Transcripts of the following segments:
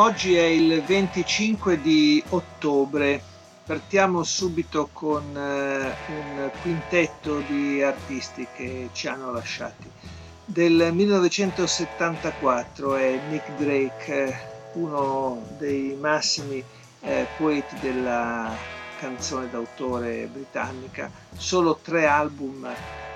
Oggi è il 25 di ottobre, partiamo subito con eh, un quintetto di artisti che ci hanno lasciati. Del 1974 è Nick Drake, uno dei massimi eh, poeti della canzone d'autore britannica, solo tre album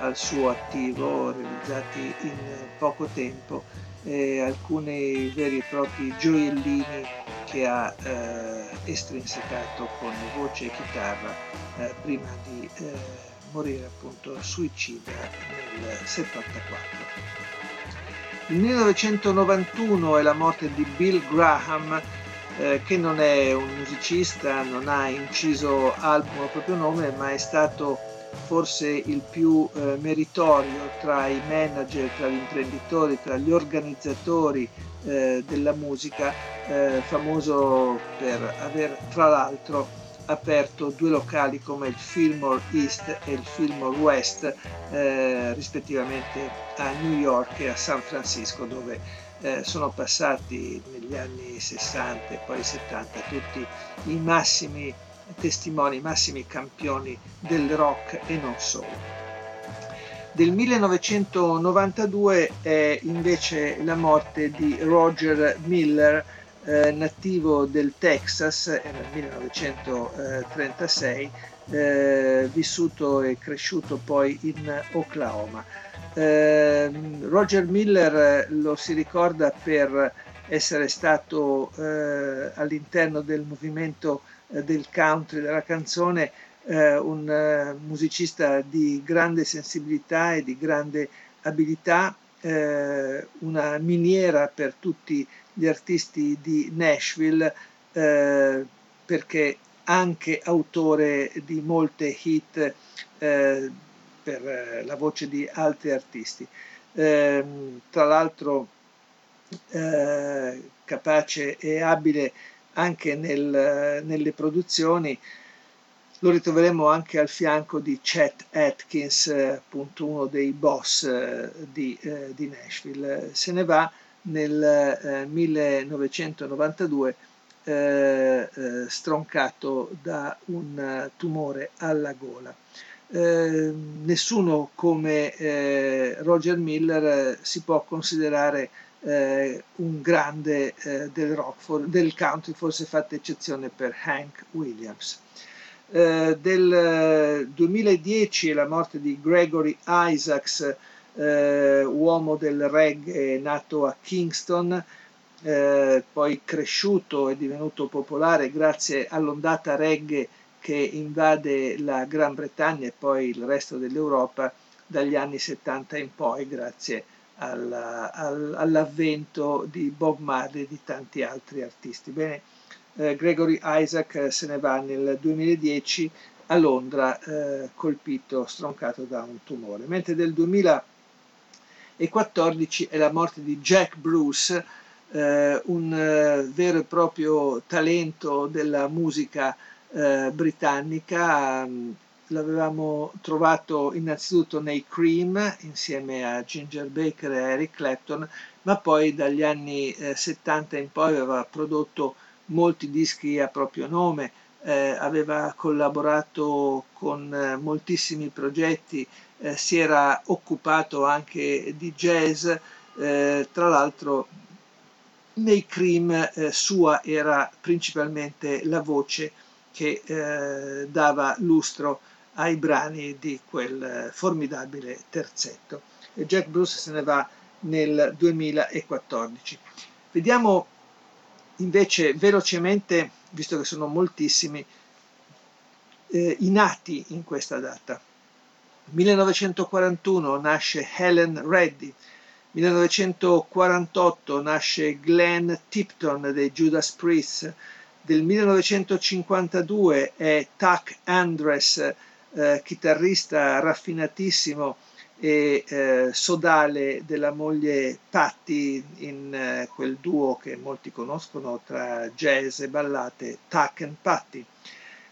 al suo attivo realizzati in poco tempo eh, alcuni veri e propri gioiellini che ha eh, estrinsecato con voce e chitarra eh, prima di eh, morire appunto suicida nel 74. Il 1991 è la morte di Bill Graham eh, che non è un musicista, non ha inciso album a proprio nome, ma è stato forse il più eh, meritorio tra i manager, tra gli imprenditori, tra gli organizzatori eh, della musica, eh, famoso per aver tra l'altro aperto due locali come il Fillmore East e il Fillmore West, eh, rispettivamente a New York e a San Francisco, dove eh, sono passati negli anni 60 e poi 70 tutti i massimi testimoni, massimi campioni del rock e non solo. Del 1992 è invece la morte di Roger Miller, eh, nativo del Texas nel 1936, eh, vissuto e cresciuto poi in Oklahoma. Eh, Roger Miller lo si ricorda per essere stato eh, all'interno del movimento eh, del country, della canzone, eh, un eh, musicista di grande sensibilità e di grande abilità, eh, una miniera per tutti gli artisti di Nashville, eh, perché anche autore di molte hit eh, per la voce di altri artisti. Ehm, tra l'altro capace e abile anche nel, nelle produzioni. Lo ritroveremo anche al fianco di Chet Atkins, appunto uno dei boss eh, di, eh, di Nashville. Se ne va nel eh, 1992 eh, eh, stroncato da un tumore alla gola. Eh, nessuno come Roger Miller si può considerare eh, un grande eh, del rock, for, del country, forse fatta eccezione per Hank Williams. Eh, del 2010 è la morte di Gregory Isaacs, eh, uomo del reggae nato a Kingston, eh, poi cresciuto e divenuto popolare grazie all'ondata reggae che invade la Gran Bretagna e poi il resto dell'Europa dagli anni 70 in poi, grazie a alla, all'avvento di Bob Marley e di tanti altri artisti. Bene, eh, Gregory Isaac eh, se ne va nel 2010 a Londra eh, colpito, stroncato da un tumore, mentre del 2014 è la morte di Jack Bruce, eh, un eh, vero e proprio talento della musica eh, britannica, l'avevamo trovato innanzitutto nei Cream insieme a Ginger Baker e Eric Clapton, ma poi dagli anni eh, 70 in poi aveva prodotto molti dischi a proprio nome, eh, aveva collaborato con eh, moltissimi progetti, eh, si era occupato anche di jazz, eh, tra l'altro nei Cream eh, sua era principalmente la voce che dava lustro ai brani di quel eh, formidabile terzetto. E Jack Bruce se ne va nel 2014. Vediamo invece velocemente, visto che sono moltissimi, eh, i nati in questa data. 1941 nasce Helen Reddy, 1948 nasce Glenn Tipton dei Judas Priest, del 1952 è Tuck Andres, eh, chitarrista raffinatissimo e eh, sodale della moglie Patti in eh, quel duo che molti conoscono tra jazz e ballate, Tuck and Patti.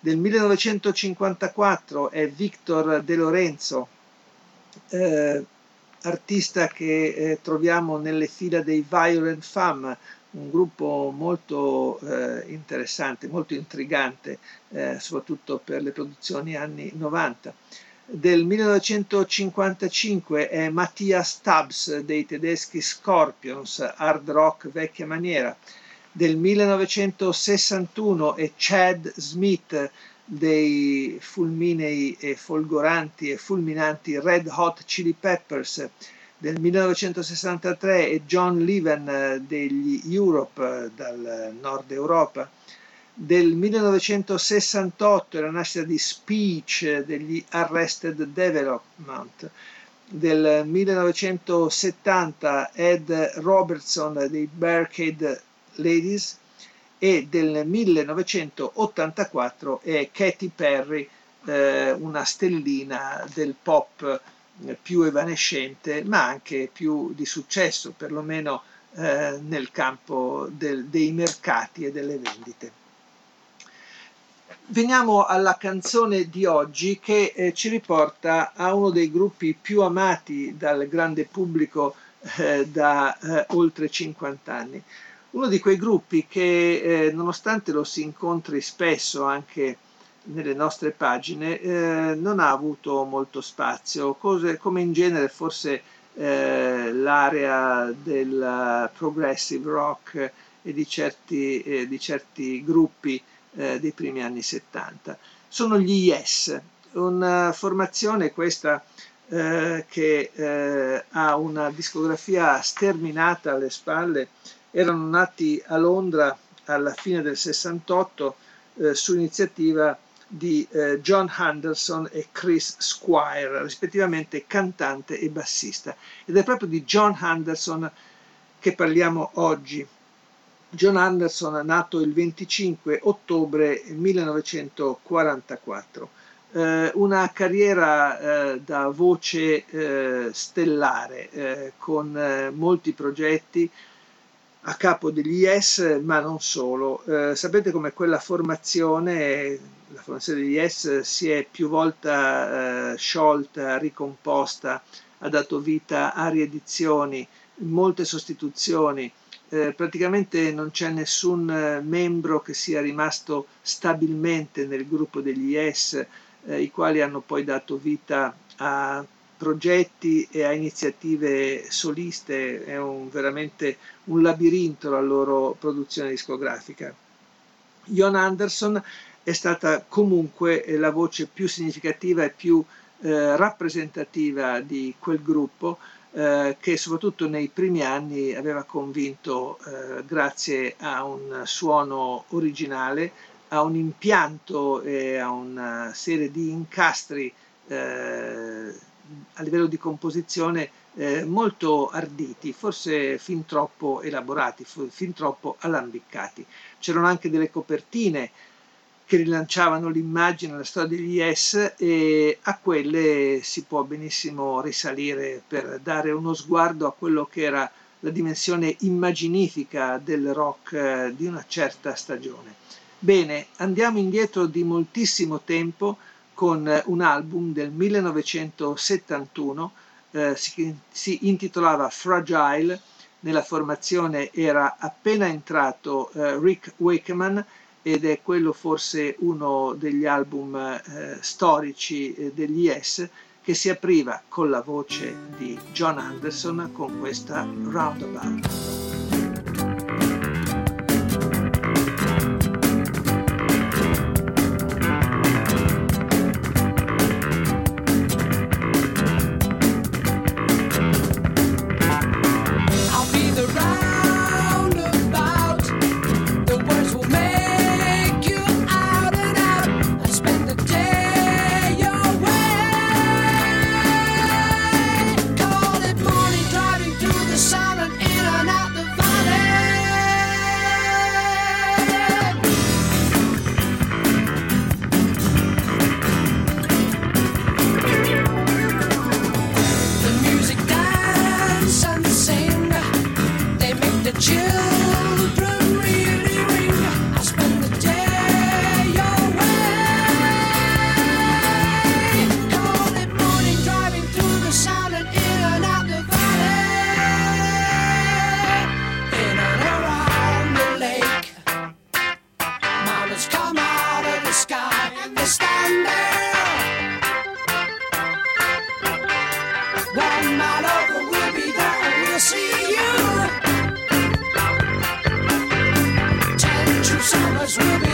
Del 1954 è Victor De Lorenzo, eh, artista che eh, troviamo nelle fila dei Violent Femme, un gruppo molto eh, interessante, molto intrigante, eh, soprattutto per le produzioni anni 90. Del 1955 è Mattias Stubbs dei tedeschi Scorpions, hard rock vecchia maniera. Del 1961 è Chad Smith dei fulminei e folgoranti e fulminanti Red Hot Chili Peppers del 1963 e John Leven eh, degli Europe eh, dal nord Europa. Del 1968 è la nascita di Speech eh, degli Arrested Development. Del 1970 Ed Robertson dei Barricade Ladies. E del 1984 è Katy Perry, eh, una stellina del pop più evanescente, ma anche più di successo, perlomeno eh, nel campo del, dei mercati e delle vendite. Veniamo alla canzone di oggi che eh, ci riporta a uno dei gruppi più amati dal grande pubblico eh, da eh, oltre 50 anni uno di quei gruppi che eh, nonostante lo si incontri spesso anche nelle nostre pagine eh, non ha avuto molto spazio, cose come in genere forse eh, l'area del progressive rock e di certi, eh, di certi gruppi eh, dei primi anni 70. Sono gli Yes, una formazione questa eh, che ha una discografia sterminata alle spalle erano nati a Londra alla fine del 68 eh, su iniziativa di eh, John Henderson e Chris Squire, rispettivamente cantante e bassista. Ed è proprio di John Henderson che parliamo oggi. John Anderson, nato il 25 ottobre 1944. Eh, una carriera eh, da voce eh, stellare, eh, con eh, molti progetti, a capo degli Yes, ma non solo. Eh, sapete come quella formazione, la formazione degli Yes, si è più volte eh, sciolta, ricomposta, ha dato vita a riedizioni, molte sostituzioni. Eh, praticamente non c'è nessun eh, membro che sia rimasto stabilmente nel gruppo degli Yes, eh, i quali hanno poi dato vita a progetti e a iniziative soliste, è un, veramente un labirinto la loro produzione discografica. Jon Anderson è stata comunque la voce più significativa e più eh, rappresentativa di quel gruppo eh, che soprattutto nei primi anni aveva convinto eh, grazie a un suono originale, a un impianto e a una serie di incastri eh, a livello di composizione eh, molto arditi, forse fin troppo elaborati, fin troppo alambiccati. C'erano anche delle copertine che rilanciavano l'immagine, la storia degli Yes e a quelle si può benissimo risalire per dare uno sguardo a quello che era la dimensione immaginifica del rock eh, di una certa stagione. Bene, andiamo indietro di moltissimo tempo con un album del 1971, eh, si, si, intitolava Fragile, nella formazione era appena entrato eh, Rick Wakeman ed è quello forse uno degli album eh, storici eh, degli Yes che si apriva con la voce di John Anderson con questa Roundabout. you Cause we'll be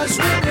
was written.